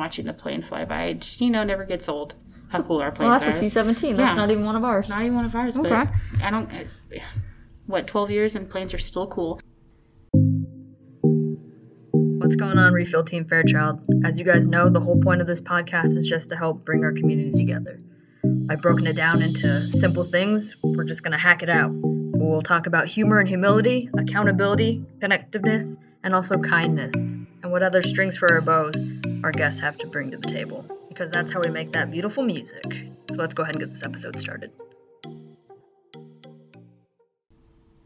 watching the plane fly by. It just, you know, never gets old how cool our planes Well, that's are. a C-17. That's Yeah. not even one of ours. Not even one of ours, Okay. but I don't. I- What, 12 years and planes are still cool. What's going on, Refuel Team Fairchild? As you guys know, the whole point of this podcast is just to help bring our community together. I've broken it down into simple things. We're just going to hack it out. We'll talk about humor and humility, accountability, connectiveness, and also kindness, and what other strings for our bows our guests have to bring to the table. Because that's how we make that beautiful music. So let's go ahead and get this episode started.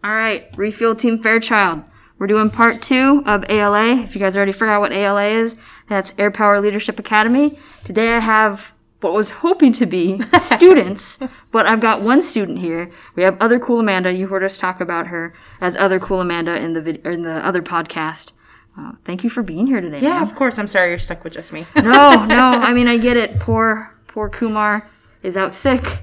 All right, Refuel Team Fairchild. We're doing part two of ALA. If you guys already forgot what ALA is, that's Air Power Leadership Academy. Today I have what was hoping to be students, but I've got one student here. We have other cool Amanda. You heard us talk about her as other cool Amanda in the in the other podcast. Uh, thank you for being here today. Yeah, of course. I'm sorry you're stuck with just me. No, no. I mean, I get it. Poor, poor Kumar is out sick.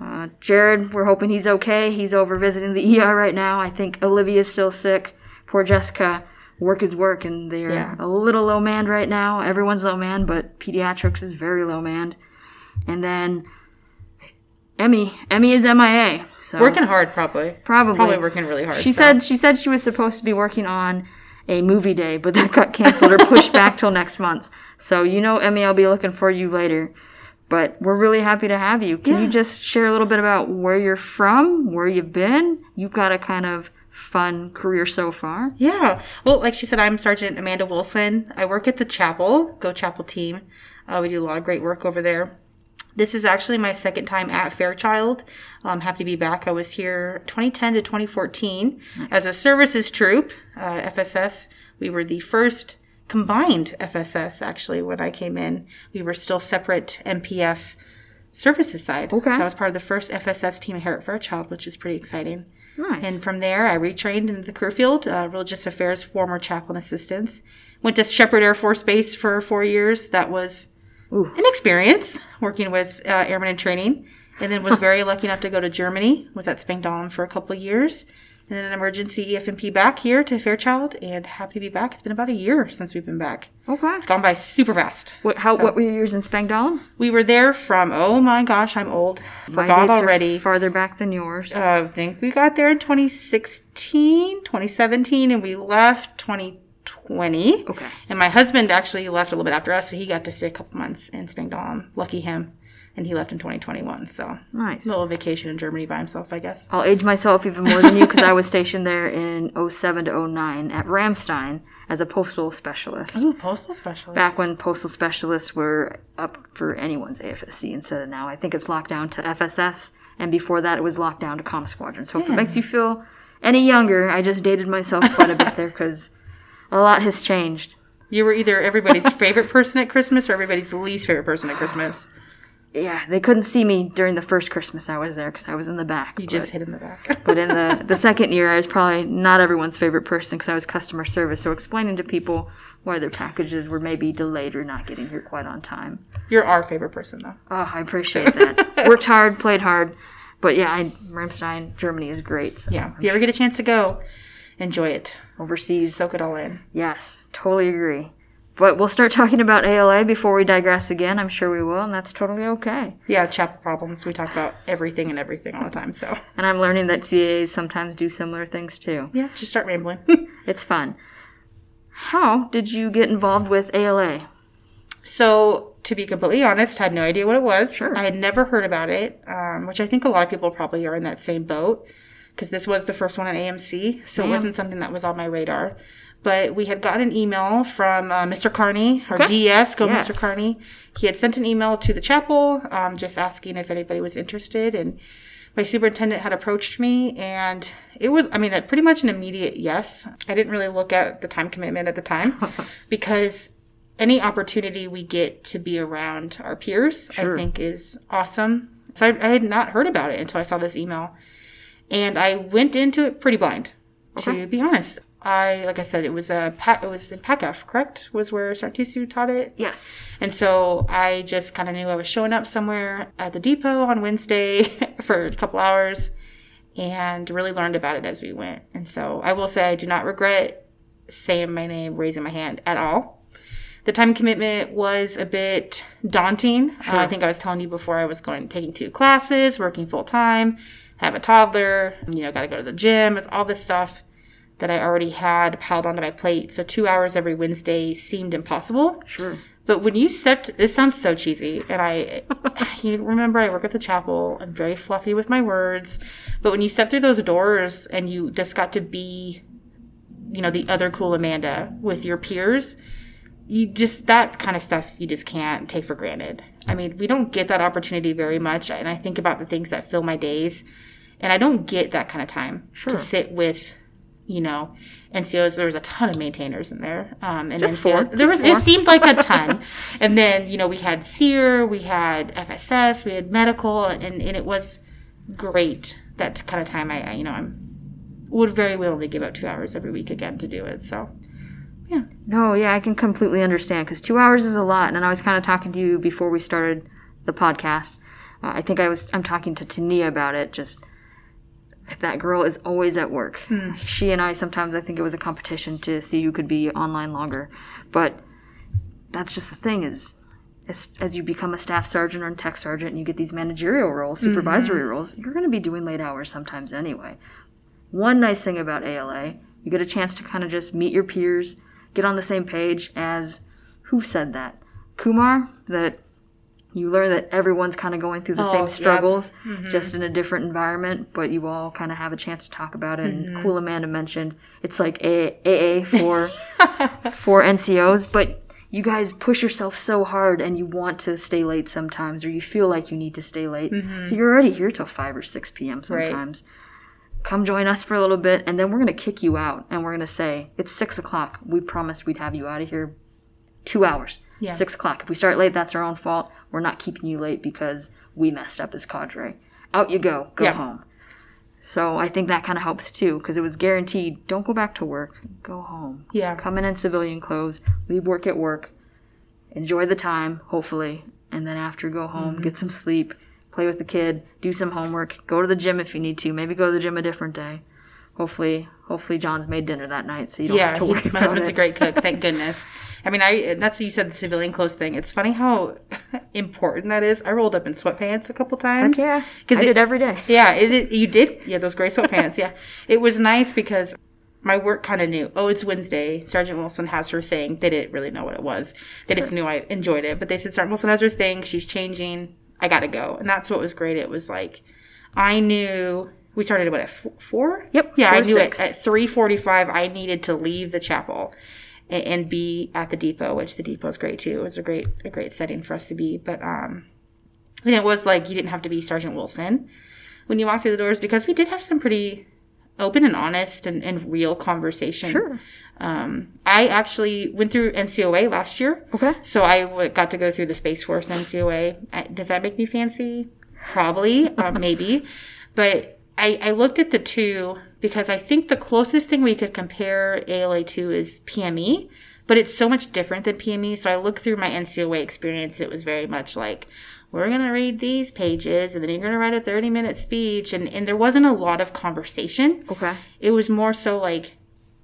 Uh, Jared, we're hoping he's okay. He's over visiting the ER right now. I think Olivia's still sick. Poor Jessica. Work is work, and they're Yeah. a little low manned right now. Everyone's low manned, but pediatrics is very low manned. And then Emmy, Emmy is MIA. So working hard, probably. probably Probably working really hard. she so. said she said she was supposed to be working on a movie day, but that got canceled or pushed back till next month. So you know, Emmy, I'll be looking for you later. But we're really happy to have you. Can you just share a little bit about where you're from, where you've been? You've got a kind of fun career so far. Yeah. Well, like she said, I'm Sergeant Amanda Wilson. I work at the chapel, Go Chapel team. Uh, we do a lot of great work over there. This is actually my second time at Fairchild. I'm happy to be back. I was here 2010 to 2014 as a services troop, uh, FSS. We were the first combined FSS actually when I came in. We were still separate MPF services side. Okay. So I was part of the first FSS team here at Fairchild, which is pretty exciting. Nice. And from there, I retrained into the crew field, uh, religious affairs, former chaplain assistants. Went to Sheppard Air Force Base for four years. That was Ooh. an experience working with uh, airmen in training. And then was very lucky enough to go to Germany. Was at Spangdahlem for a couple of years. And then an emergency EFMP back here to Fairchild. And happy to be back. It's been about a year since we've been back. okay. It's gone by super fast. What, how, So- what were your years in Spangdahlem? We were there from, oh my gosh, I'm old. My Forgot already. farther back than yours. Uh, I think we got there in 2016, 2017, and we left 2020. okay. And my husband actually left a little bit after us, so he got to stay a couple months in Spangdahlem. Lucky him. And he left in 2021, so Nice. a little vacation in Germany by himself, I guess. I'll age myself even more than you because I was stationed there in 07 to 09 at Ramstein as a postal specialist. Ooh, postal specialist. Back when postal specialists were up for anyone's AFSC instead of now. I think it's locked down to FSS, and before that it was locked down to Com Squadron. So if it hmm. makes you feel any younger, I just dated myself quite a bit there because a lot has changed. You were either everybody's favorite person at Christmas or everybody's least favorite person at Christmas. Yeah, they couldn't see me during the first Christmas I was there because I was in the back. You but- just hit in the back. But in the, the second year, I was probably not everyone's favorite person because I was customer service. So explaining to people why their packages were maybe delayed or not getting here quite on time. You're our favorite person, though. Oh, I appreciate that. Worked hard, played hard. But yeah, I, Ramstein, Germany is great. So Yeah. If you ever get a chance to go, enjoy it. Overseas, Soak it all in. yes, totally agree. But we'll start talking about ALA before we digress again. I'm sure we will, and that's totally okay. Yeah, chapel problems. We talk about everything and everything all the time. So And I'm learning that CAAs sometimes do similar things too. yeah, just start rambling. It's fun. How did you get involved with ALA? so to be completely honest, had no idea what it was. Sure. I had never heard about it, um, which I think a lot of people probably are in that same boat because this was the first one at AMC, so it wasn't something that was on my radar. But we had gotten an email from uh, Mr. Carney, our Okay. DS, go Yes. Mr. Carney. He had sent an email to the chapel, um, just asking if anybody was interested, and my superintendent had approached me, and it was, I mean, pretty much an immediate yes. I didn't really look at the time commitment at the time because any opportunity we get to be around our peers, Sure. I think is awesome. So I, I had not heard about it until I saw this email. And I went into it pretty blind, Okay. to be honest. I, like I said, it was a pa- it was in PACF, correct? Was where Sartusu taught it. Yes. And so I just kind of knew I was showing up somewhere at the depot on Wednesday for a couple hours and really learned about it as we went. And so I will say I do not regret saying my name, raising my hand at all. the time commitment was a bit daunting. Uh, I think I was telling you before I was going taking two classes, working full time, have a toddler, you know, got to go to the gym. It's all this stuff that I already had piled onto my plate. So two hours every Wednesday seemed impossible. Sure. But when you stepped, this sounds so cheesy, and I, you remember I work at the chapel. I'm very fluffy with my words, but when you step through those doors and you just got to be, you know, the other cool Amanda with your peers, you just that kind of stuff you just can't take for granted. I mean, we don't get that opportunity very much, and I think about the things that fill my days, and I don't get that kind of time Sure. to sit with, you know, NCOs. There was a ton of maintainers in there, um, and Just NCOs four. There was four. it seemed like a ton, and then you know we had SERE, we had FSS, we had medical, and and it was great that kind of time. I, I you know I'm would very willingly give up two hours every week again to do it. So yeah. No, yeah, I can completely understand because two hours is a lot. And I was kind of talking to you before we started the podcast. Uh, I think I was I'm talking to Tania about it. Just that girl is always at work. Hmm. She and I sometimes I think it was a competition to see who could be online longer, but that's just the thing is. As, as you become a staff sergeant or a tech sergeant and you get these managerial roles, mm-hmm. supervisory roles, you're going to be doing late hours sometimes anyway. One nice thing about ALA, you get a chance to kind of just meet your peers, get on the same page as who said that? Kumar, that you learn that everyone's kind of going through the Oh, same yeah. struggles, mm-hmm. just in a different environment, but you all kind of have a chance to talk about it. And mm-hmm. cool Amanda mentioned it's like A- AA for for NCOs, but you guys push yourself so hard and you want to stay late sometimes, or you feel like you need to stay late. Mm-hmm. So you're already here till 5 or 6 p.m. Right. sometimes. Come join us for a little bit, and then we're going to kick you out, and we're going to say, It's 6 o'clock. We promised we'd have you out of here two hours. Yeah. 6 o'clock. If we start late, that's our own fault. We're not keeping you late because we messed up as cadre. Out you go. Go Yeah. home. So I think that kind of helps too, because it was guaranteed. Don't go back to work. Go home. yeah, Come in in civilian clothes. Leave work at work. Enjoy the time, hopefully, and then after go home, Mm-hmm. get some sleep, play with the kid, do some homework, go to the gym if you need to. Maybe go to the gym a different day. Hopefully, hopefully John's made dinner that night, so you don't yeah. have to he- worry my husband's it. a great cook. Thank goodness. I mean, I that's what you said the civilian clothes thing. It's funny how important that is. I rolled up in sweatpants a couple times. Heck yeah, because I it, did every day. Yeah, it, you did. Yeah, those gray sweatpants. yeah, it was nice because my work kind of knew. Oh, it's Wednesday. Sergeant Wilson has her thing. They didn't really know what it was. They just knew I enjoyed it. But they said Sergeant Wilson has her thing. She's changing. I gotta go, and that's what was great. It was like I knew we started at what at four. Yep, Yeah, four I knew six. it at three forty-five. I needed to leave the chapel. a- And be at the depot, which the depot is great too. It was a great, a great setting for us to be. But um, and it was like you didn't have to be Sergeant Wilson when you walk through the doors because we did have some pretty open and honest and, and real conversation. Sure. Um, I actually went through NCOA last year, Okay. so I w- got to go through the Space Force NCOA. Does that make me fancy? Probably, uh, maybe. But I, I looked at the two because I think the closest thing we could compare ALA to is PME, but it's so much different than PME. So I looked through my NCOA experience. It was very much like, we're going to read these pages and then you're going to write a 30 minute speech. And, and there wasn't a lot of conversation. Okay. It was more so like,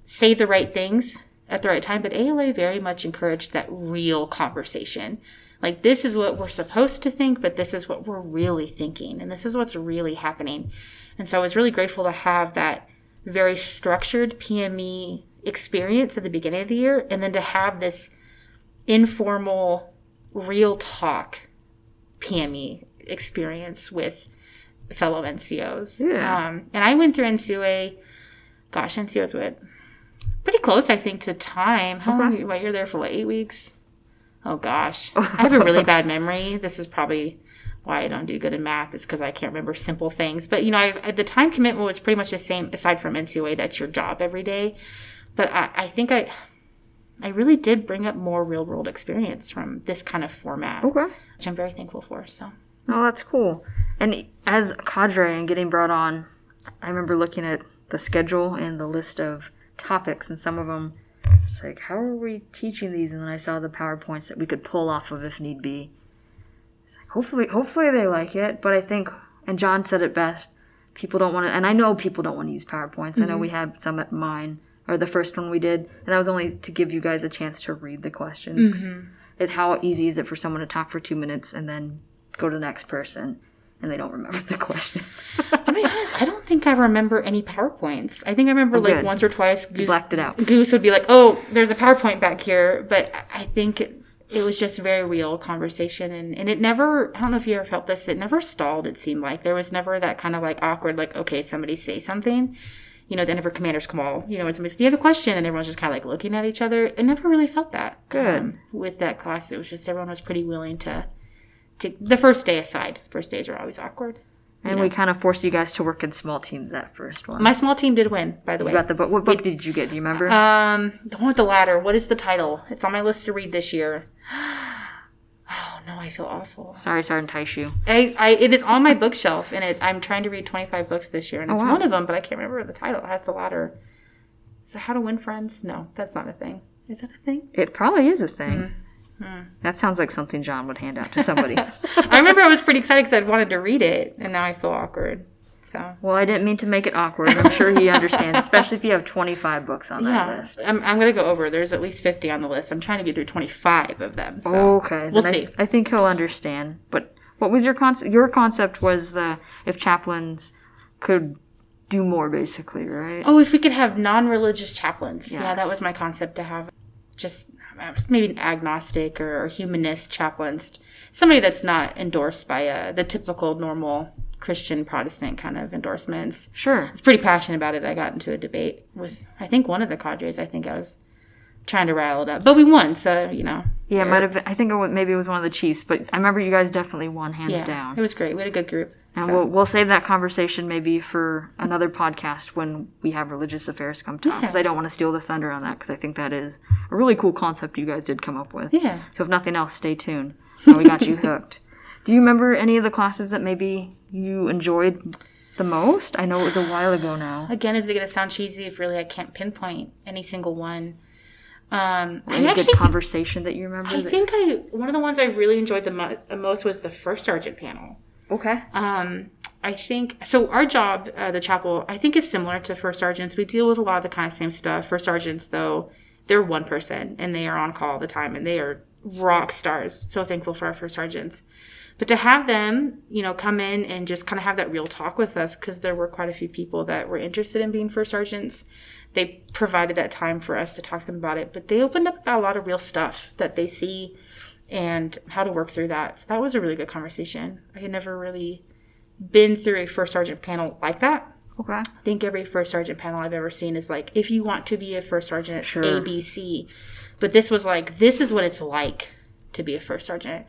say the right things at the right time. But ALA very much encouraged that real conversation. Like, this is what we're supposed to think, but this is what we're really thinking. And this is what's really happening. And so I was really grateful to have that very structured PME experience at the beginning of the year and then to have this informal, real talk PME experience with fellow NCOs. Yeah. Um, and I went through NCOA, gosh, NCOs what? Pretty close, I think, to time. How long? What, you're there for what, eight weeks? Oh gosh, I have a really bad memory. This is probably why I don't do good in math. Is because I can't remember simple things. But you know, I, the time commitment was pretty much the same, aside from NCOA. That's your job every day. But I, I think I, I really did bring up more real world experience from this kind of format, Okay. which I'm very thankful for. So Oh, that's cool. And as a cadre and getting brought on, I remember looking at the schedule and the list of topics, and some of them, it's like, how are we teaching these? And then I saw the PowerPoints that we could pull off of if need be. Hopefully, hopefully they like it. But I think, and John said it best, people don't want to, and I know people don't want to use PowerPoints. I know we mm-hmm. had some at mine or the first one we did, and that was only to give you guys a chance to read the questions. 'cause mm-hmm. It, how easy is it for someone to talk for two minutes and then go to the next person, and they don't remember the question? I'll be honest, I don't think I remember any PowerPoints. I think I remember oh, like good. once or twice Goose, blacked it out. Goose would be like, oh, there's a PowerPoint back here. But I- I think it, it was just a very real conversation. And, and it never, I don't know if you ever felt this, it never stalled, it seemed like. There was never that kind of like awkward, like, okay, somebody say something. You know, at the end of a commander's call, you know, when somebody says, do you have a question? And everyone's just kind of like looking at each other. It never really felt that. Good. with that class, it was just everyone was pretty willing to, to the first day aside. First days are always awkward. And we kind of forced you guys to work in small teams that first one. My small team did win, by the way. you got the book. What book did you get? Do you remember? Um, the one with the ladder. What is the title? It's on my list to read this year. Oh no, I feel awful. Sorry, entice you. I, I it is on my bookshelf, and it, I'm trying to read 25 books this year, and it's Oh, wow. one of them, but I can't remember the title. It has the ladder. Is it How to Win Friends? No, that's not a thing. Is that a thing? It probably is a thing. Mm-hmm. That sounds like something John would hand out to somebody. I remember I was pretty excited because I'd wanted to read it, and now I feel awkward. So well, I didn't mean to make it awkward. I'm sure he understands, especially if you have 25 books on that yeah, list. I'm, I'm gonna go over. There's at least 50 on the list. I'm trying to get through 25 of them. So okay, we'll then I- see. I, think he'll understand. But what was your concept? Your concept was the if chaplains could do more, basically, right? Oh, if we could have non-religious chaplains. Yeah, that was my concept to have just maybe an agnostic or, humanist chaplains, somebody that's not endorsed by uh, the typical normal Christian Protestant kind of endorsements. Sure. I was pretty passionate about it. I got into a debate with I think one of the cadres. I think I was trying to rile it up, but we won. So you know, Yeah, it might have been. I think it was, maybe it was one of the Chiefs, but I remember you guys definitely won hands yeah, down. it was great. We had a good group. And so. we'll, we'll save that conversation maybe for another podcast when we have religious affairs come to Because Yeah. I don't want to steal the thunder on that because I think that is a really cool concept you guys did come up with. yeah. So if nothing else, stay tuned. We got you hooked. Do you remember any of the classes that maybe you enjoyed the most? I know it was a while ago now. Again, is it going to sound cheesy if really I can't pinpoint any single one? Um, Any actually good conversation that you remember? I that- think I one of the ones I really enjoyed the, mo- the most was the first sergeant panel. Okay. Um, I think so. Our job, uh, the chapel, I think is similar to first sergeants. We deal with a lot of the kind of same stuff. First sergeants, though, they're one person and they are on call all the time and they are rock stars. So thankful for our first sergeants. But to have them, you know, come in and just kind of have that real talk with us, because there were quite a few people that were interested in being first sergeants. They provided that time for us to talk to them about it. But they opened up a lot of real stuff that they see and how to work through that. So that was a really good conversation. I had never really been through a first sergeant panel like that. Okay. I think every first sergeant panel I've ever seen is like, if you want to be a first sergeant, Sure. A, B, C. But this was like, this is what it's like to be a first sergeant.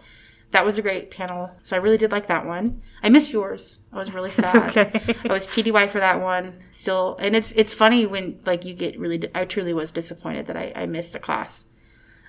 That was a great panel. So I really did like that one. I missed yours. I was really sad. okay. I was TDY for that one still. And it's it's funny when like you get really, I truly was disappointed that I, I missed a class.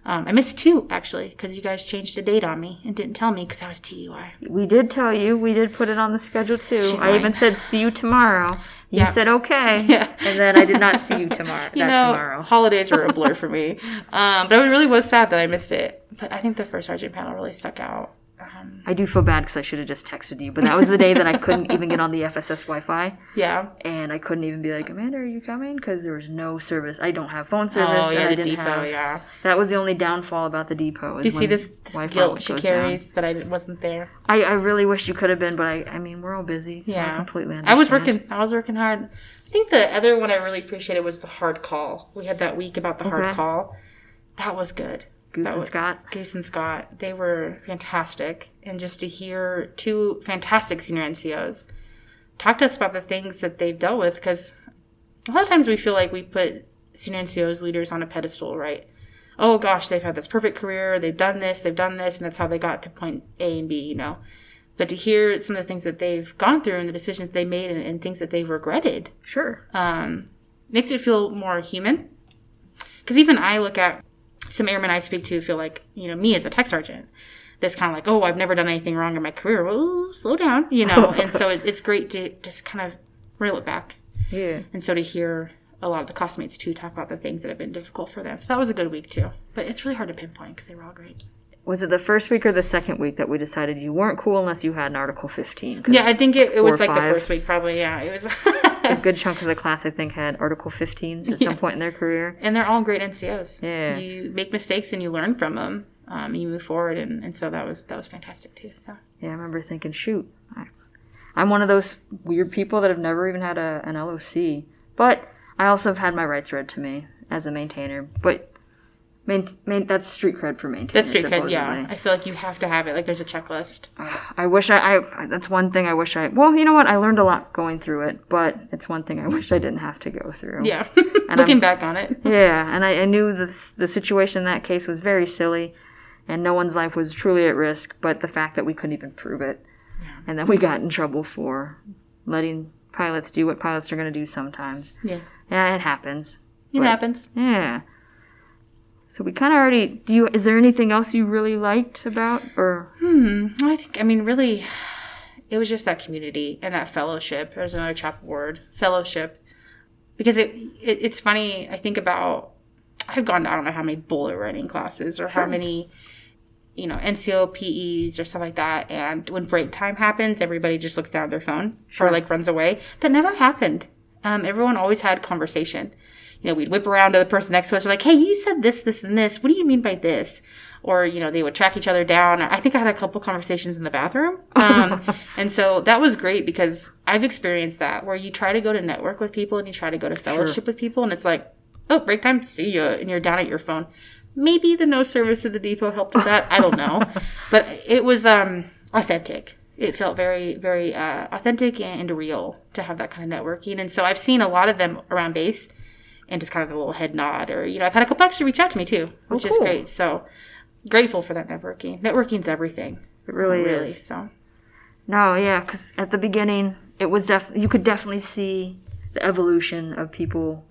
Um, I missed two actually because you guys changed a date on me and didn't tell me because I was TDY. We did tell you. We did put it on the schedule too. She's I like- even said, "See you tomorrow." You Yeah. said, "Okay," Yeah. and then I did not see you tomorrow. you know, tomorrow. holidays were a blur for me. Um, but I really was sad that I missed it. But I think the first sergeant panel really stuck out. Um, I do feel bad because I should have just texted you, but that was the day that I couldn't even get on the FSS Wi-Fi, yeah. and I couldn't even be like, "Amanda, are you coming?" Because there was no service. I don't have phone service. Oh yeah, the depot. have. Yeah. That was the only downfall about the depot. Do you see this, this guilt she carries that I wasn't there? I, I really wish you could have been, but I, I mean, we're all busy. So I Yeah. completely I was working. I was working hard. I think the other one I really appreciated was the hard call. We had that week about the hard Okay. call. That was good. Goose and was- Scott. Goose and Scott, they were fantastic. And just to hear two fantastic senior NCOs talk to us about the things that they've dealt with, because a lot of times we feel like we put senior NCOs leaders on a pedestal, right? Oh gosh, they've had this perfect career, they've done this, they've done this, and that's how they got to point A and B, you know. But to hear some of the things that they've gone through and the decisions they made and, and things that they've regretted, Sure. um, makes it feel more human. Because even I look at some airmen I speak to feel like, you know, me as a tech sergeant, this kind of like, oh, I've never done anything wrong in my career. Well, slow down, you know. and so it, it's great to just kind of reel it back. Yeah. And so to hear a lot of the classmates too talk about the things that have been difficult for them. So that was a good week too. But it's really hard to pinpoint because they were all great. Was it the first week or the second week that we decided you weren't cool unless you had an Article 15? Yeah, I think it, it was like five. the first week probably. Yeah, it was. a good chunk of the class, I think, had Article 15s at some point in their career. and they're all great NCOs. Yeah. You make mistakes and you learn from them. Um, you move forward, and, and so that was that was fantastic too. So Yeah, I remember thinking, shoot, I, I'm one of those weird people that have never even had a, an LOC. But I also have had my rights read to me as a maintainer. But main, main, that's street cred for maintainers. that's street cred. Yeah. I feel like you have to have it. Like there's a checklist. I wish I, I. That's one thing I wish I. Well, you know what? I learned a lot going through it, but it's one thing I wish I didn't have to go through. Yeah, And looking I'm- back on it. Yeah, and I, I knew the the situation in that case was very silly, and no one's life was truly at risk. But the fact that we couldn't even prove it, and that we got in trouble for letting pilots do what pilots are going to do sometimes. Yeah, Yeah, it happens. it But- happens. Yeah. So we kind of already. Do you? Is there anything else you really liked about, or Hmm. I think I mean really, it was just that community and that fellowship. There's another chapel word, fellowship, because it, it it's funny. I think about I've gone to I don't know how many bullet running classes or how many, you know, NCO PEs or stuff like that. And when break time happens, everybody just looks down at their phone Sure. or like runs away. That never happened. Um, everyone always had conversation. You know, we'd whip around to the person next to us, like, "Hey, you said this, this, and this. What do you mean by this?" Or you know, they would track each other down. I think I had a couple conversations in the bathroom, um, and so that was great because I've experienced that where you try to go to network with people and you try to go to fellowship with people, and it's like, oh, break time, see you, and you're down at your phone. Maybe the no service at the depot helped with that. I don't know, but it was um, authentic. It felt very, very uh, authentic and real to have that kind of networking. And so I've seen a lot of them around base, and just kind of a little head nod, or you know, I've had a couple actually reach out to me too, oh, which is cool. great. So grateful for that networking. Networking's everything, it really, really. is? So No, yeah, because at the beginning, it was definitely You could definitely see the evolution of people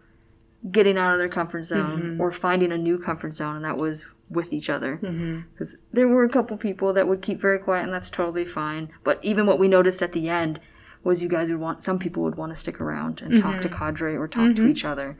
getting out of their comfort zone mm-hmm. or finding a new comfort zone, and that was with each other. Mm-hmm. Because there were a couple people that would keep very quiet, and that's totally fine. But even what we noticed at the end was you guys would want some people would want to stick around and talk to mm-hmm. cadre or talk to each other,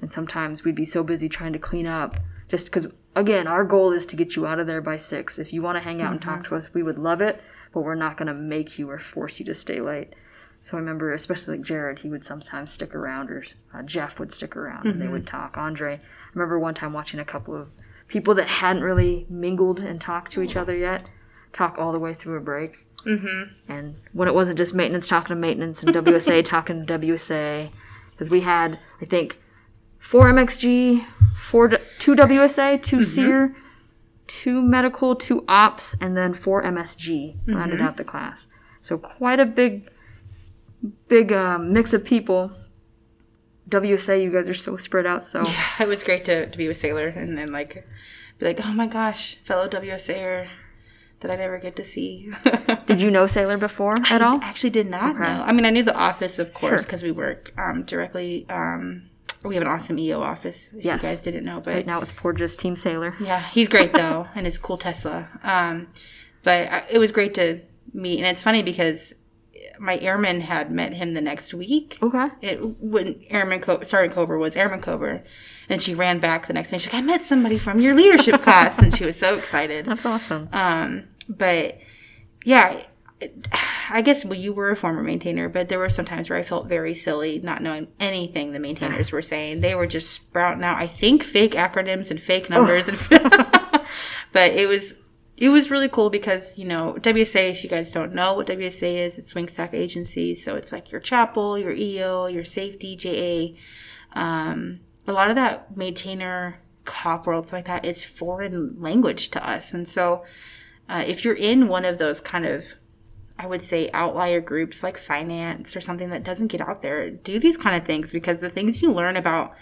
and sometimes we'd be so busy trying to clean up just because again our goal is to get you out of there by six. If you want to hang out and talk to us we would love it but we're not going to make you or force you to stay late. So i remember especially like jared he would sometimes stick around or uh, jeff would stick around and they would talk. Andre i remember one time watching a couple of people that hadn't really mingled and talked to each other yet talk all the way through a break. Mm-hmm. and when it wasn't just maintenance talking to maintenance and WSA talking to WSA, because we had I think four MXG, four two WSA, 2 SERE, two medical, two ops, and then four MSG rounded out the class. So quite a big, big um, mix of people. WSA, you guys are so spread out. So yeah, it was great to, to be with Sailor and then like be like, oh my gosh, fellow WSAer that I never get to see. did you know Sailor before at all? I actually did not Okay. know. I mean, I knew the office, of course, Sure. because we work um, directly. Um, we have an awesome EO office. If Yes. you guys didn't know, but Right now it's Porges Team Sailor. yeah, he's great though, and his cool Tesla. Um, but I, it was great to meet, and it's funny because my airman had met him the next week. Okay. It when Airman Co- Sergeant Cobra was Airman Cobra, and she ran back the next day. She's like, "I met somebody from your leadership class," and she was so excited. That's awesome. Um, but yeah, I guess well, you were a former maintainer, but there were some times where I felt very silly not knowing anything the maintainers were saying. They were just sprouting out, I think, fake acronyms and fake numbers, and but it was it was really cool because you know WSA. If you guys don't know what WSA is, it's Wing Staff Agency, so it's like your chapel, your EO, your safety, JA. Um, a lot of that maintainer cop worlds like that is foreign language to us, and so uh, if you're in one of those kind of i would say outlier groups like finance or something that doesn't get out there do these kind of things because the things you learn about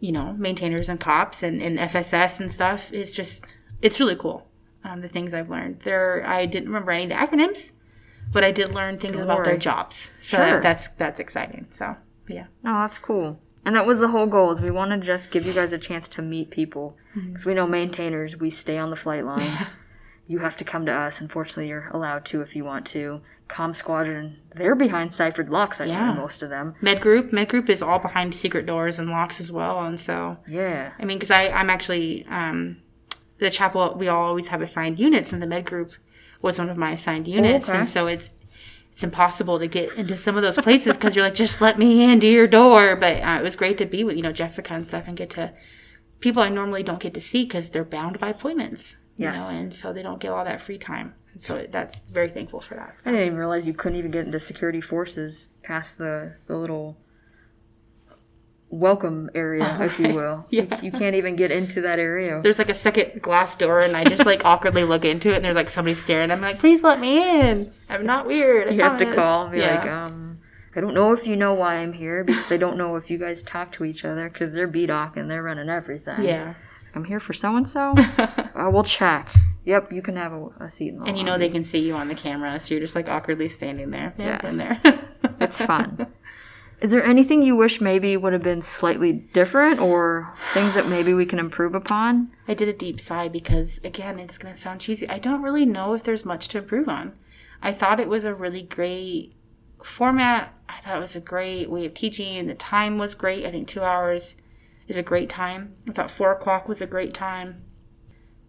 you know maintainers and cops and, and fss and stuff is just it's really cool um, the things i've learned there i didn't remember any of the acronyms but i did learn things about their jobs so Sure. that's that's exciting so yeah No, that's cool. And that was the whole goal is we want to just give you guys a chance to meet people because we know maintainers we stay on the flight line. you have to come to us. Unfortunately, you're allowed to if you want to. Com Squadron, they're behind ciphered locks. I Yeah. know most of them. med group med group is all behind secret doors and locks as well and so Yeah. I mean, because I I'm actually um, the chapel. We all always have assigned units, and the med group was one of my assigned units, okay. and so it's it's impossible to get into some of those places because you're like, just let me into your door. But uh, it was great to be with, you know, Jessica and stuff and get to people I normally don't get to see because they're bound by appointments. Yes. You know, and so they don't get all that free time. And so that's very thankful for that. I didn't even realize you couldn't even get into security forces past the, the little welcome area, if you will. Yeah. You, you can't even get into that area. There's like a second glass door, and I just like awkwardly look into it, and there's like somebody staring. I'm like, please let me in. I'm not weird. I You have to call and be Yeah. like, um, I don't know if you know why I'm here because they don't know if you guys talk to each other because they're BDOC and they're running everything. yeah. I'm here for so and so. I will check. Yep, you can have a, a seat in the And you know lobby. they can see you on the camera, so you're just like awkwardly standing there. Yeah, in there. It's fun. Is there anything you wish maybe would have been slightly different or things that maybe we can improve upon? I did a deep sigh because, again, it's going to sound cheesy. I don't really know if there's much to improve on. I thought it was a really great format. I thought it was a great way of teaching. The time was great. I think two hours is a great time. I thought four o'clock was a great time.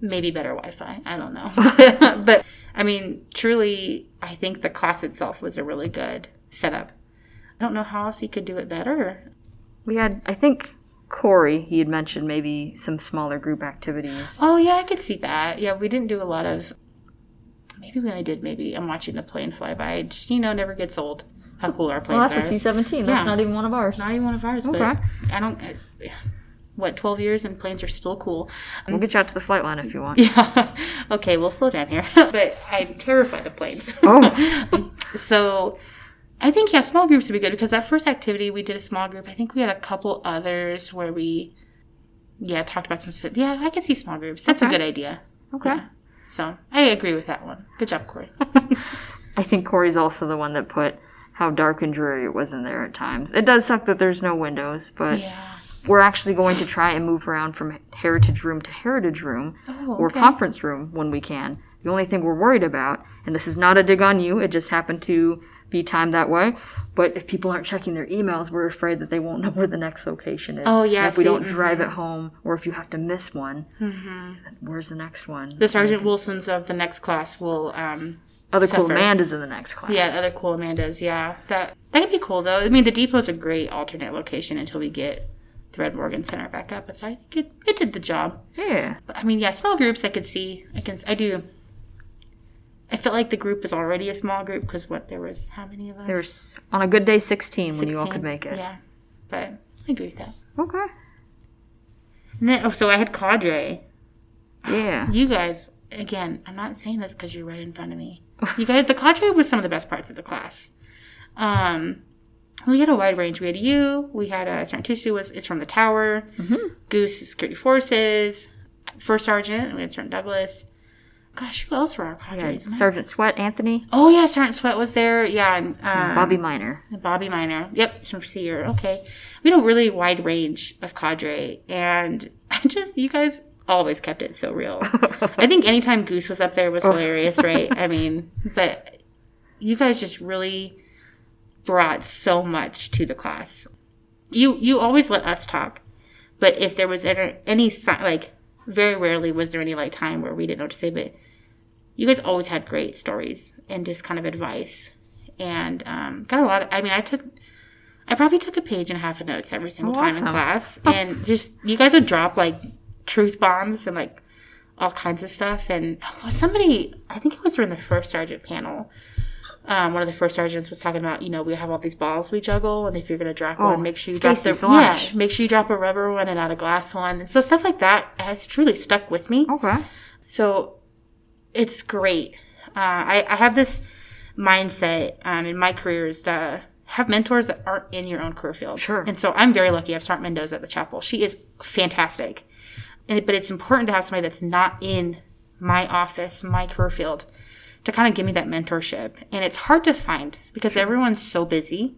Maybe better Wi Fi. I don't know. but, I mean, truly, I think the class itself was a really good setup. I don't know how else you could do it better. We had, I think, Corey, he had mentioned maybe some smaller group activities. Oh yeah, I could see that. Yeah, we didn't do a lot of. Maybe we only did. Maybe I'm watching the plane fly by. It Just you know, never gets old. How cool our planes Well, that's are. a C 17. Yeah. That's not even one of ours. Not even one of ours, Okay. I don't. I, what 12 years and planes are still cool. We'll get you out to the flight line if you want. Yeah. okay, we'll slow down here. but I'm terrified of planes. Oh. so I think yeah, small groups would be good because that first activity we did a small group. I think we had a couple others where we yeah talked about some stuff. Yeah, I can see small groups. That's a good idea. Okay. Yeah. So I agree with that one. Good job, Corey. I think Corey's also the one that put how dark and dreary it was in there at times. It does suck that there's no windows, but yeah. we're actually going to try and move around from heritage room to heritage room Oh, or conference room when we can. The only thing we're worried about, and this is not a dig on you, it just happened to be timed that way. But if people aren't checking their emails, we're afraid that they won't know where the next location is. Oh, yeah, if we see, don't drive it home, or if you have to miss one, Mhm. where's the next one? The Sergeant Wilsons of the next class will um Other cool. Amanda's in the next class. yeah, other cool Amandas, yeah. That that could be cool though. I mean the depot's a great alternate location until we get the Red Morgan Center back up. So I think it, it did the job. Yeah. But I mean, yeah, small groups I could see. I can I do I felt like the group is already a small group because what there was how many of us? There's on a good day 16 when you all could make it. Yeah. But I agree with that. Okay. And then, oh, so I had Cadre. Yeah. You guys, again, I'm not saying this because you're right in front of me. You guys, the cadre was some of the best parts of the class. Um, we had a wide range. We had you. We had uh, Sergeant Tusu was is from the tower. Mhm. Goose is security forces. First sergeant. We had Sergeant Douglas. Gosh, who else were our We cadres? had Sergeant Sweat, Anthony, Oh yeah, Sergeant Sweat was there. Yeah, and um, Bobby Miner. Bobby Miner. Yep, from SERE. Okay. We had a really wide range of cadre, and I just, you guys always kept it so real. I think anytime Goose was up there was hilarious, right? I mean, but you guys just really brought so much to the class. You you always let us talk, but if there was any like, very rarely was there any like time where we didn't know what to say, but you guys always had great stories and just kind of advice and um, got a lot of i mean i took i probably took a page and a half of notes every single Oh, time in class and just you guys would drop like truth bombs and like all kinds of stuff and somebody i think it was during the first sergeant panel um, one of the first sergeants was talking about, you know, we have all these balls we juggle, and if you're gonna drop Oh, one, make sure you drop the yeah, make sure you drop a rubber one and not a glass one, and so stuff like that has truly stuck with me. Okay. So it's great. Uh, I, I have this mindset um, in my career is to have mentors that aren't in your own career field. Sure. And so I'm very lucky. I have Sergeant Mendoza at the chapel. She is fantastic. And, but it's important to have somebody that's not in my office, my career field, to kind of give me that mentorship. And it's hard to find because everyone's so busy.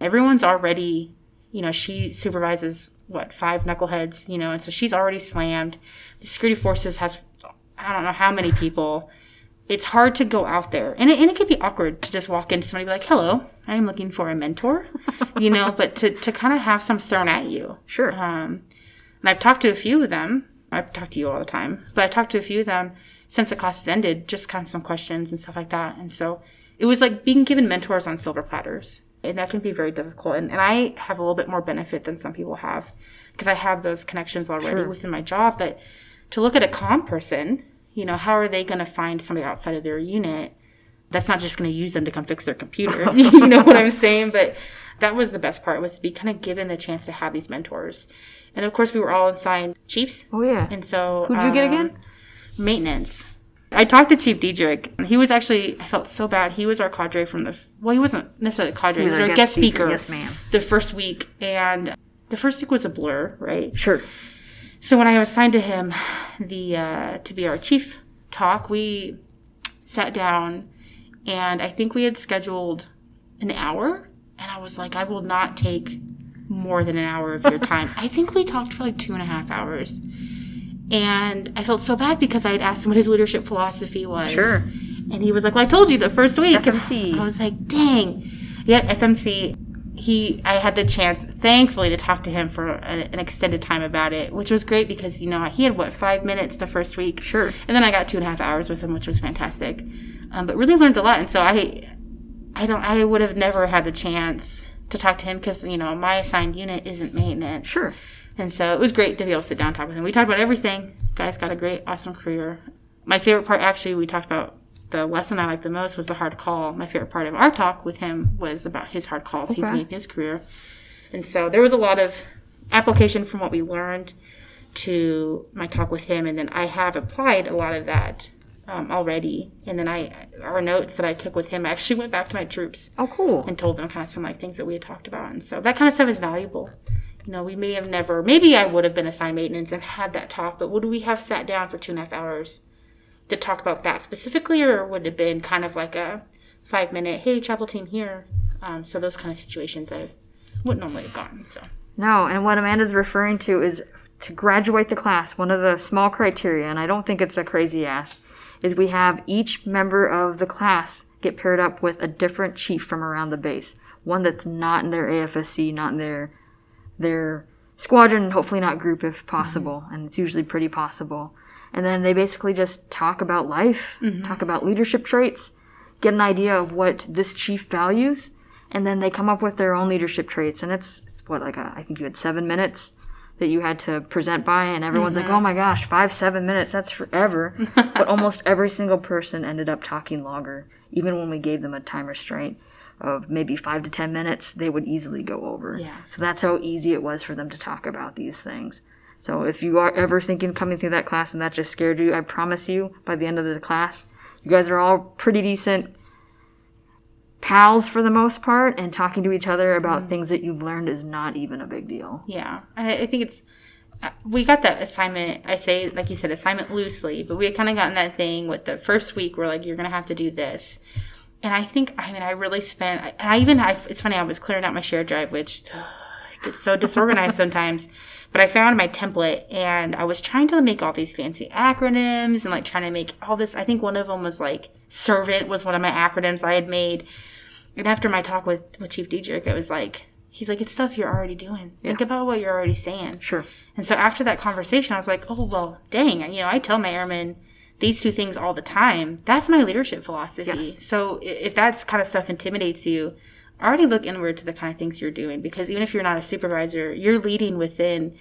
Everyone's already, you know, she supervises what five knuckleheads, you know, and so she's already slammed. The security forces has I don't know how many people. It's hard to go out there, and it, and it can be awkward to just walk into somebody and be like, "Hello, I am looking for a mentor," you know. But to to kind of have some thrown at you, Sure. um, and I've talked to a few of them. I've talked to you all the time, but I've talked to a few of them since the class has ended, just kind of some questions and stuff like that. And so it was like being given mentors on silver platters. And that can be very difficult. And, and I have a little bit more benefit than some people have because I have those connections already Sure. within my job. But to look at a calm person, you know, how are they going to find somebody outside of their unit that's not just going to use them to come fix their computer? you know what I'm saying? But that was the best part was to be kind of given the chance to have these mentors. And of course, we were all assigned chiefs. Oh yeah. And so, Who'd you get um, again? Maintenance. I talked to Chief Diedrich. He was actually, I felt so bad. He was our cadre from the, well, he wasn't necessarily a cadre, he was, our guest, speaker, Yes, ma'am. the first week. And the first week was a blur, right? Sure. So when I was assigned to him, the uh, to be our chief talk, we sat down, and I think we had scheduled an hour, and I was like, I will not take more than an hour of your time. I think we talked for like two and a half hours, and I felt so bad because I had asked him what his leadership philosophy was. Sure. And he was like, "Well, I told you the first week." FMC. I was like, "Dang." Yeah, FMC. He, I had the chance, thankfully, to talk to him for a, an extended time about it, which was great because you know he had what five minutes the first week, Sure. and then I got two and a half hours with him, which was fantastic. Um, but really learned a lot, and so I, I don't, I would have never had the chance to talk to him because you know my assigned unit isn't maintenance. Sure. And so it was great to be able to sit down and talk with him. We talked about everything. Guy's got a great, awesome career. My favorite part, actually, we talked about the lesson I liked the most was the hard call. My favorite part of our talk with him was about his hard calls okay. he's made in his career. And so there was a lot of application from what we learned to my talk with him. And then I have applied a lot of that um, already. And then I, our notes that I took with him, I actually went back to my troops Oh, cool. and told them kind of some like things that we had talked about. And so that kind of stuff is valuable. You know, we may have never, maybe I would have been assigned maintenance and had that talk, but would we have sat down for two and a half hours to talk about that specifically, or would it have been kind of like a five minute, hey, chapel team here? Um, so those kind of situations I wouldn't normally have gotten. So No, and what Amanda's referring to is to graduate the class. One of the small criteria, and I don't think it's a crazy ask, is we have each member of the class get paired up with a different chief from around the base. One that's not in their AFSC, not in their their squadron, and hopefully not group if possible, mm-hmm. and it's usually pretty possible. And then they basically just talk about life, mm-hmm. talk about leadership traits, get an idea of what this chief values, and then they come up with their own leadership traits. And it's, it's what, like, a, I think you had seven minutes that you had to present by, and everyone's like, mm-hmm. oh my gosh, five, seven minutes, that's forever. but almost every single person ended up talking longer, even when we gave them a time restraint of maybe five to ten minutes, they would easily go over. Yeah. So that's how easy it was for them to talk about these things. So if you are ever thinking coming through that class and that just scared you, I promise you, by the end of the class, you guys are all pretty decent pals for the most part, and talking to each other about things that you've learned is not even a big deal. yeah, and I, I think it's. uh, We got that assignment. I say, like you said, assignment loosely, but we had kind of gotten that thing with the first week. We're like, you're gonna have to do this, and I think, I mean, I really spent. I, I even, I, it's funny, I was clearing out my shared drive, which gets so disorganized sometimes. But I found my template, and I was trying to make all these fancy acronyms and like trying to make all this. I think one of them was like servant was one of my acronyms I had made. And after my talk with, with Chief Diedrich, it was like, he's like, it's stuff you're already doing. Think about what you're already saying. Sure. And so after that conversation, I was like, oh, well, dang, you know, I tell my airmen these two things all the time. That's my leadership philosophy. Yes. So if that's kind of stuff intimidates you, already look inward to the kind of things you're doing because even if you're not a supervisor, you're leading within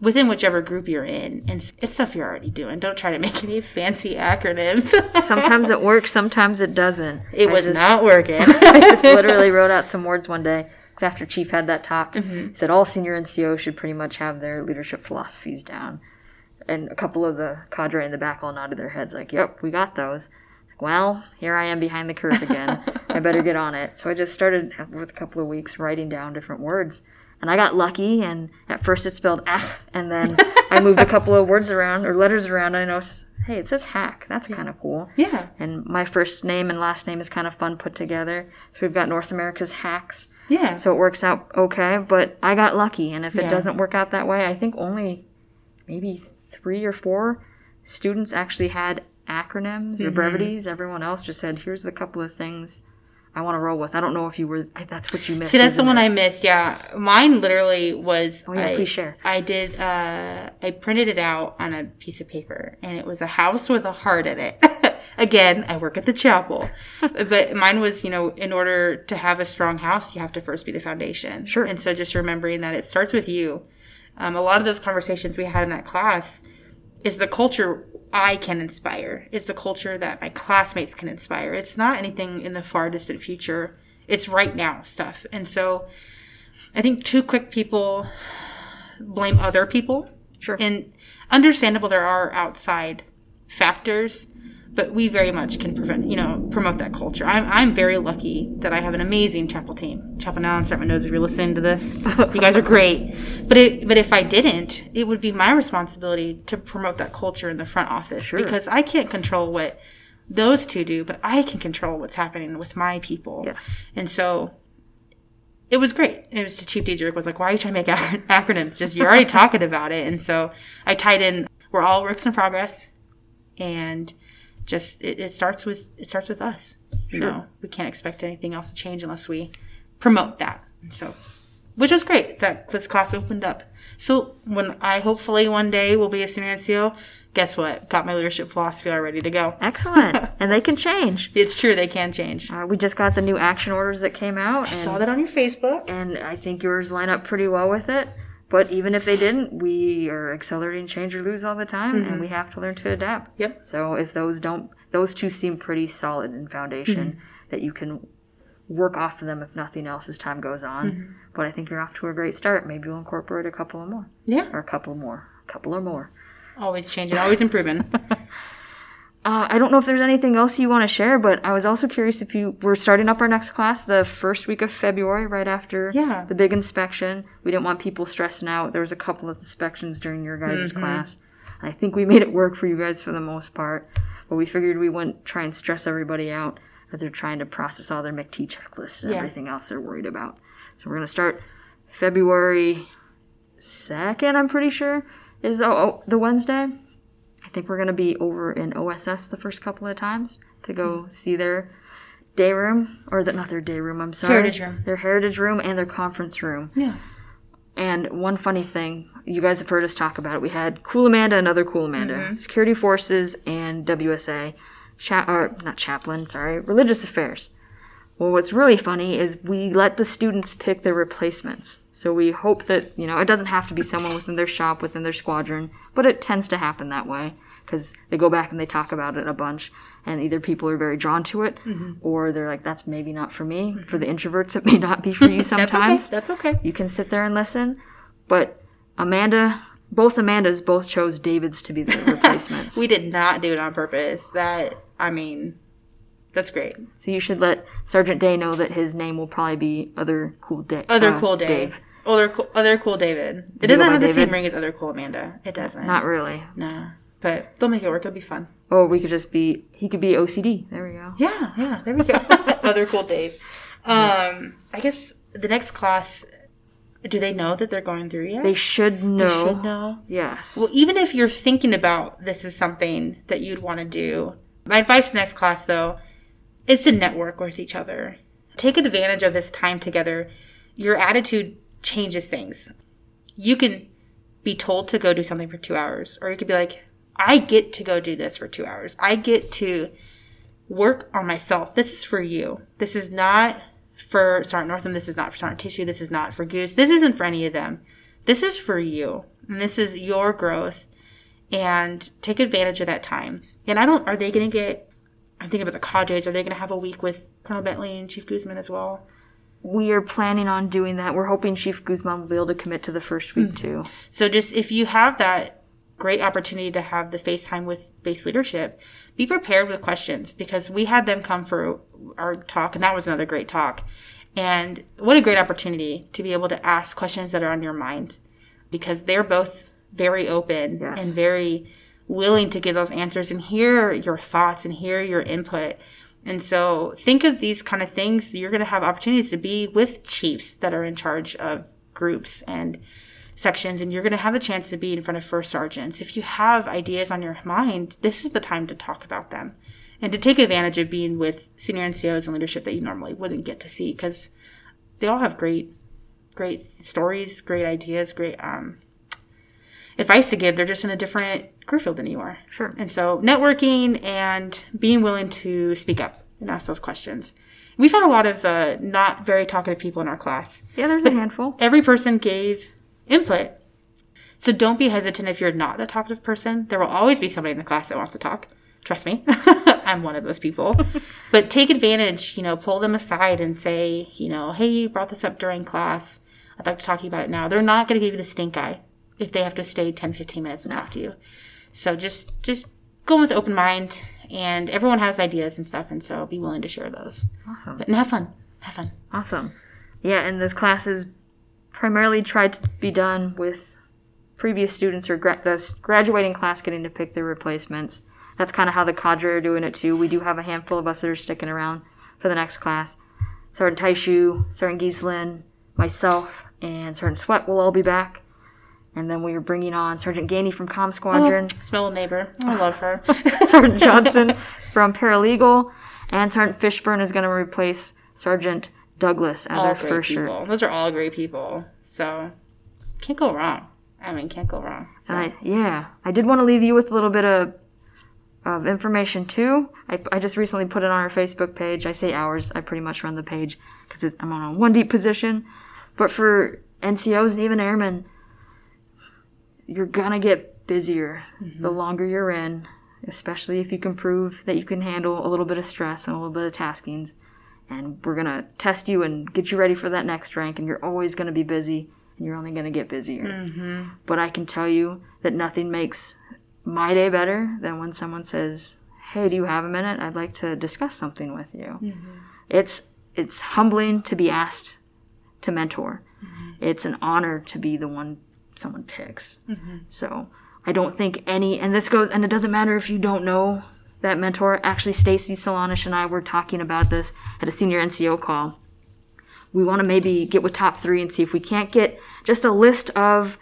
within whichever group you're in and it's stuff you're already doing don't try to make any fancy acronyms Sometimes it works, sometimes it doesn't. it I was just- not working I just literally wrote out some words one day after Chief had that talk. Mm-hmm. He said all senior NCOs should pretty much have their leadership philosophies down. And a couple of the cadre in the back all nodded their heads like, "Yep, we got those." Like, well, here I am behind the curve again. I better get on it. So I just started with a couple of weeks writing down different words. And I got lucky, and at first it spelled ah, and then I moved a couple of words around or letters around, and I noticed, hey, it says hack. That's kind of cool. yeah And my first name and last name is kind of fun put together. So we've got North America's hacks. yeah So it works out okay, but I got lucky. And if Yeah. it doesn't work out that way, I think only maybe three or four students actually had acronyms Mm-hmm. or brevities. Everyone else just said, here's a couple of things I want to roll with. I don't know if you were, that's what you missed. See, that's the one it? I missed. Yeah, mine literally was. Oh, yeah, I, please share. I did. Uh, I printed it out on a piece of paper, and it was a house with a heart in it. Again, I work at the chapel. but mine was, you know, in order to have a strong house, you have to first be the foundation. Sure. And so just remembering that it starts with you. Um, a lot of those conversations we had in that class is the culture I can inspire. It's the culture that my classmates can inspire. It's not anything in the far distant future. It's right now stuff. And so I think too quick people blame other people. Sure. And understandable there are outside factors, but we very much can prevent, you know, promote that culture. I'm, I'm very lucky that I have an amazing chapel team. Chapel now, start my nose if you're listening to this. you guys are great. But it, but if I didn't, it would be my responsibility to promote that culture in the front office Sure. because I can't control what those two do, but I can control what's happening with my people. Yes. And so it was great. It was the chief Diedrich was like, "Why are you trying to make ac- acronyms? Just you're already talking about it." And so I tied in. We're all works in progress, and just it, it starts with it starts with us. You Sure. know, we can't expect anything else to change unless we promote that. So, which was great that this class opened up. So when I hopefully one day will be a senior NCO, guess what? Got my leadership philosophy all ready to go. Excellent. and they can change. It's true they can change. Uh, we just got the new action orders that came out. I and, saw that on your Facebook. and I think yours line up pretty well with it. But even if they didn't, we are accelerating change or lose all the time, and we mm-hmm. have to learn to adapt. Yep. So if those don't, those two seem pretty solid in foundation mm-hmm. that you can work off of them if nothing else as time goes on. Mm-hmm. But I think you're off to a great start. Maybe we'll incorporate a couple more, Yeah. or a couple more, a couple or more. Always changing, always improving. Uh, I don't know if there's anything else you want to share, but I was also curious if you were starting up our next class the first week of February, right after Yeah. the big inspection. We didn't want people stressing out. There was a couple of inspections during your guys' class. I think we made it work for you guys for the most part. But we figured we wouldn't try and stress everybody out that they're trying to process all their MICT checklists and Yeah. everything else they're worried about. So we're going to start February 2nd, I'm pretty sure, is oh, oh, the Wednesday. I think we're going to be over in OSS the first couple of times to go see their day room, or the, not their day room, I'm sorry. Heritage room. Their heritage room and their conference room. Yeah. And one funny thing, you guys have heard us talk about it. We had Cool Amanda and other Cool Amanda, mm-hmm. Security Forces and WSA, cha- or not chaplain, sorry, religious affairs. Well, what's really funny is we let the students pick their replacements. So we hope that, you know, it doesn't have to be someone within their shop, within their squadron, but it tends to happen that way because they go back and they talk about it a bunch. And either people are very drawn to it mm-hmm. or they're like, that's maybe not for me. Mm-hmm. For the introverts, it may not be for you sometimes That's okay. That's okay. you can sit there and listen. But Amanda, both Amandas both chose David's to be the replacements. We did not do it on purpose. That I mean, that's great. so you should let Sergeant Day know that his name will probably be other cool uh, Dave. Other cool Dave. Other cool, other cool David. It Does it doesn't have the same ring as other cool Amanda. It doesn't. Not really. No. But they'll make it work. It'll be fun. Or we could just be. He could be OCD. There we go. Yeah, yeah. There we go. other cool Dave. Um, I guess the next class. Do they know that they're going through yet? They should know. They should know. Yes. Well, even if you're thinking about this is something that you'd want to do, my advice for the next class, though, is to network with each other. Take advantage of this time together. Your attitude changes things. You can be told to go do something for two hours, or you could be like, I get to go do this for two hours. I get to work on myself. This is for you. This is not for Sergeant Northam. This is not for Sergeant Tissue. This is not for Goose. This isn't for any of them. This is for you. And this is your growth. And take advantage of that time. And I don't, are they going to get, I'm thinking about the cadres. Are they going to have a week with Colonel Bentley and Chief Guzman as well? We are planning on doing that. We're hoping Chief Guzman will be able to commit to the first week Hmm. too. So just if you have that great opportunity to have the FaceTime with base leadership, be prepared with questions because we had them come for our talk and that was another great talk. And what a great opportunity to be able to ask questions that are on your mind because they're both very open Yes. and very willing to give those answers and hear your thoughts and hear your input. And so think of these kind of things. You're going to have opportunities to be with chiefs that are in charge of groups and sections and you're going to have a chance to be in front of first sergeants. If you have ideas on your mind, this is the time to talk about them and to take advantage of being with senior NCOs and leadership that you normally wouldn't get to see because they all have great, great stories, great ideas, great, um, advice to give. They're just in a different career field than you are. Sure. And so networking and being willing to speak up and ask those questions. We've had a lot of uh, not very talkative people in our class. Yeah, there's a handful. Every person gave input. So don't be hesitant if you're not the talkative person. There will always be somebody in the class that wants to talk. Trust me, I'm one of those people. but take advantage, you know, pull them aside and say, you know, hey, you brought this up during class. I'd like to talk to you about it now. They're not going to give you the stink eye if they have to stay 10, 15 minutes and talk to you. So just just go with open mind and everyone has ideas and stuff and so be willing to share those. Awesome. But and have fun. Have fun. Awesome. Yeah, and this class is primarily tried to be done with previous students or gra- the graduating class getting to pick their replacements. That's kind of how the cadre are doing it too. We do have a handful of us that are sticking around for the next class. Sergeant Taishu, Sergeant Gieslin, myself, and Sergeant Sweat will all be back. And then we are bringing on Sergeant Gainey from Com oh, Squadron, Oh, smell neighbor. I oh. love her. Sergeant Johnson from Paralegal, and Sergeant Fishburne is going to replace Sergeant Douglas as all our first shirt. Those are all great people. So can't go wrong. I mean, can't go wrong. So. And I, yeah, I did want to leave you with a little bit of, of information too. I, I just recently put it on our Facebook page. I say ours. I pretty much run the page because I'm on a one deep position. But for NCOs and even airmen, you're gonna get busier mm-hmm. the longer you're in, especially if you can prove that you can handle a little bit of stress and a little bit of taskings. And we're gonna test you and get you ready for that next rank. And you're always gonna be busy, and you're only gonna get busier. Mm-hmm. But I can tell you that nothing makes my day better than when someone says, "Hey, do you have a minute? I'd like to discuss something with you." Mm-hmm. It's it's humbling to be asked to mentor. It's an honor to be the one someone picks. Mm-hmm. So I don't think any, and this goes, and it doesn't matter if you don't know that mentor. Actually, Stacy Solanish and I were talking about this at a senior NCO call. We want to maybe get with top three and see if we can't get just a list of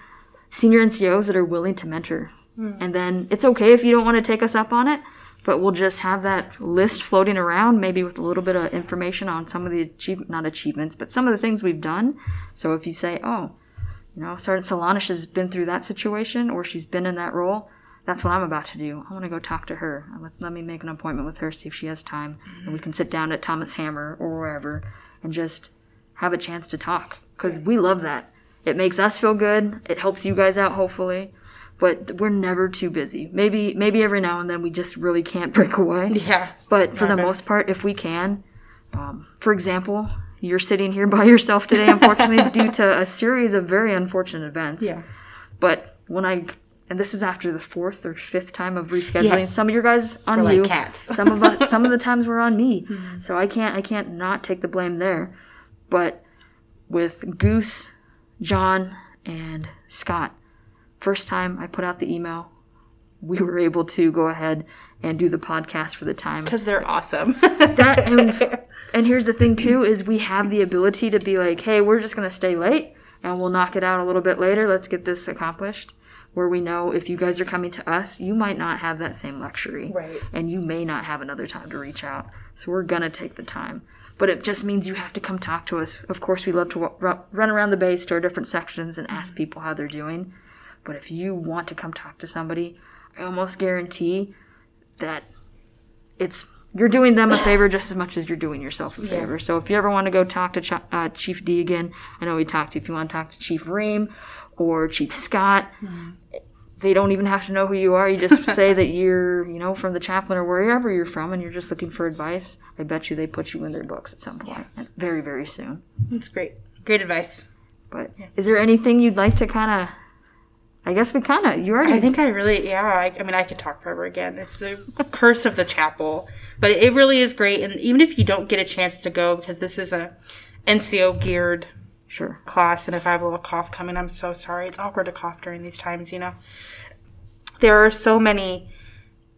senior NCOs that are willing to mentor. Hmm. And then it's okay if you don't want to take us up on it, but we'll just have that list floating around, maybe with a little bit of information on some of the achieve not achievements, but some of the things we've done. So if you say, oh, you know, Sergeant Solanish has been through that situation or she's been in that role, that's what I'm about to do. I want to go talk to her. Let, let me make an appointment with her, see if she has time, and we can sit down at Thomas Hammer or wherever and just have a chance to talk because we love that. It makes us feel good. It helps you guys out, hopefully. But we're never too busy. Maybe, maybe every now and then we just really can't break away. Yeah. But for the most part, if we can, um, for example, you're sitting here by yourself today, unfortunately, due to a series of very unfortunate events. Yeah. But when I, and this is after the fourth or fifth time of rescheduling, Yeah. some of your guys on We're like cats. some of us, some of the times were on me. Mm-hmm. So I can't, I can't not take the blame there. But with Goose, John, and Scott, first time I put out the email, we were able to go ahead and do the podcast for the time Because they're awesome. that and, and here's the thing too is we have the ability to be like hey we're just going to stay late and we'll knock it out a little bit later. Let's get this accomplished. Where we know if you guys are coming to us you might not have that same luxury. Right. and you may not have another time to reach out. So we're going to take the time. But it just means you have to come talk to us. Of course we love to run around the base to our different sections and ask people how they're doing. But if you want to come talk to somebody i almost guarantee that it's you're doing them a favor just as much as you're doing yourself a favor. So if you ever want to go talk to Ch- uh, Chief D again, I know we talked to. If you want to talk to Chief Ream or Chief Scott, they don't even have to know who you are. You just say that you're, you know, from the chaplain or wherever you're from, and you're just looking for advice. I bet you they put you in their books at some point, and very very soon. That's great. Great advice. But is there anything you'd like to kind of? I guess we kind of you already I think I really, yeah. I, I mean, I could talk forever again. It's the curse of the chapel, but it really is great. And even if you don't get a chance to go, because this is a NCO geared sure. class, and if I have a little cough coming, I'm so sorry. It's awkward to cough during these times, you know. There are so many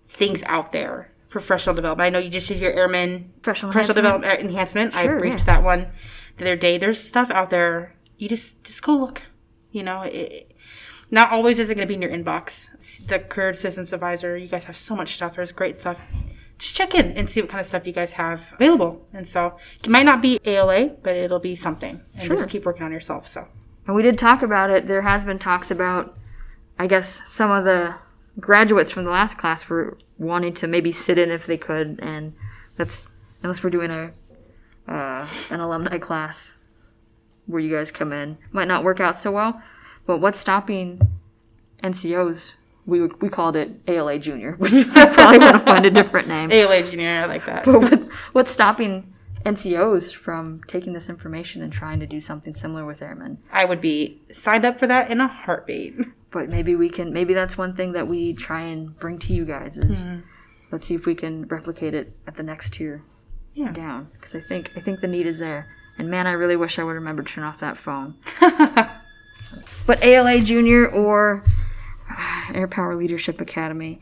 things out there. Professional development. I know you just did your airman Professional professional enhancement. development uh, enhancement. Sure, I briefed yeah. that one the other day. There's stuff out there. You just just go look. You know, it, not always is it going to be in your inbox. The career assistance advisor. You guys have so much stuff. There's great stuff. Just check in and see what kind of stuff you guys have available. And so it might not be ALA, but it'll be something. And Sure. just keep working on yourself. So And we did talk about it. There has been talks about I guess some of the graduates from the last class were wanting to maybe sit in if they could, and that's unless we're doing a uh, an alumni class where you guys come in might not work out so well. But what's stopping NCOs? We we called it ALA Junior, which I probably want to find a different name. ALA Junior, I like that. But what- what's stopping NCOs from taking this information and trying to do something similar with airmen? I would be signed up for that in a heartbeat. But maybe we can. Maybe that's one thing that we try and bring to you guys is hmm. let's see if we can replicate it at the next tier Yeah. down because I think I think the need is there. And man, I really wish I would remember to turn off that phone. But ALA Junior or uh, Air Power Leadership Academy,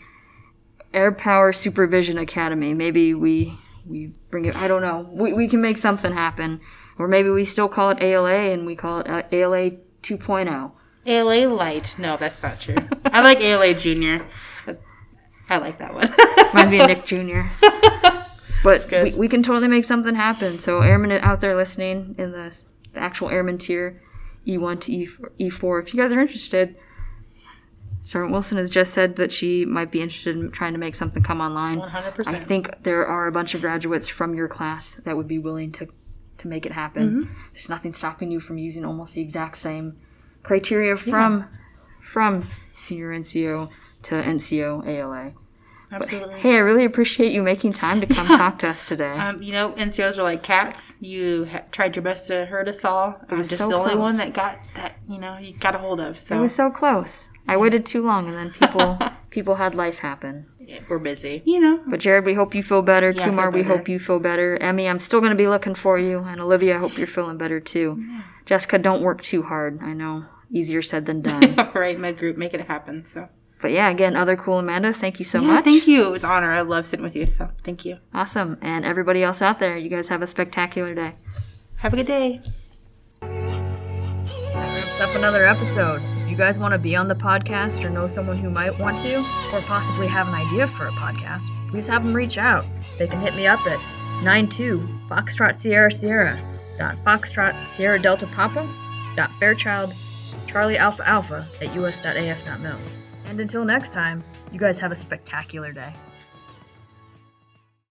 Air Power Supervision Academy. Maybe we we bring it. I don't know. We we can make something happen, or maybe we still call it ALA and we call it uh, ALA 2.0. ALA Light. No, that's not true. I like ALA Junior. I like that one. Might be Nick Jr. But we, we can totally make something happen. So airmen out there listening in the, the actual airman tier, E1 to E- E4, if you guys are interested, Sergeant Wilson has just said that she might be interested in trying to make something come online. 100%. I think there are a bunch of graduates from your class that would be willing to to make it happen. There's nothing stopping you from using almost the exact same criteria from from senior NCO to NCO ALA. Absolutely. Hey, I really appreciate you making time to come talk to us today. Um, you know, NCOs are like cats. You ha- tried your best to hurt us all. I'm was just so the only one that got that. You know, you got a hold of. So it was so close. I waited too long, and then people people had life happen. we're busy. You know. But Jared, we hope you feel better. Yeah, Kumar, feel we hope you feel better. Emmy, I'm still going to be looking for you. And Olivia, I hope you're feeling better too. Jessica, don't work too hard. I know, easier said than done. All right, med group, make it happen. So. But yeah, again, other cool Amanda, thank you so yeah, much. thank you. It was an honor. I love sitting with you. So thank you. Awesome. And everybody else out there, you guys have a spectacular day. Have a good day. That wraps up another episode. If you guys want to be on the podcast or know someone who might want to, or possibly have an idea for a podcast, please have them reach out. They can hit me up at 92 Foxtrot Sierra Sierra dot Foxtrot Sierra Delta Papa dot Fairchild Charlie Alpha Alpha at us.af.mil. And until next time, you guys have a spectacular day.